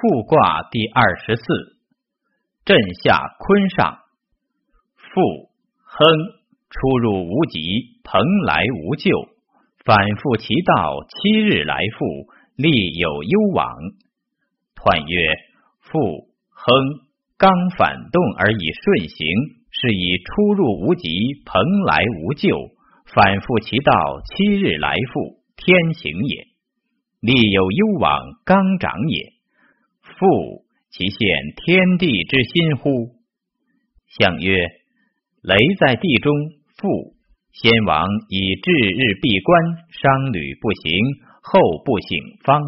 复卦第二十四，震下坤上，复亨，出入无极，蓬莱无咎，反复其道，七日来复，利有攸往。彖曰：复亨，刚反动而以顺行，是以出入无极，蓬莱无咎，反复其道，七日来复，天行也。利有攸往，刚长也。复其现天地之心乎？相曰：雷在地中，复先王以至日闭关，商旅不行，后不省方。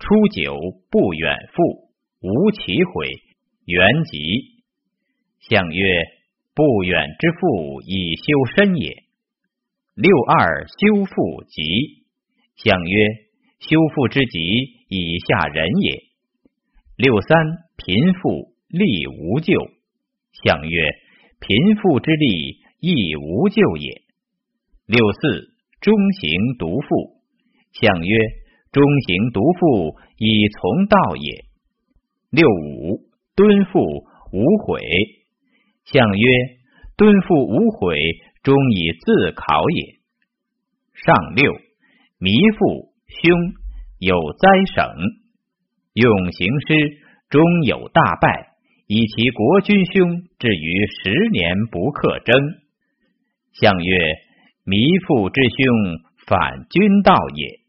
初九不远复，无其悔，元吉。相曰：不远之父以修身也。六二修复吉。相曰：修复之吉，以下人也。六三贫富利无咎，相曰：贫富之利亦无咎也。六四中行独富，相曰：中行独富以从道也。六五敦富无悔，相曰：敦富无悔，终以自考也。上六弥富凶，有灾省。用行师，终有大败，以其国君兄，至于十年不克征。相曰：弥父之兄，反君道也。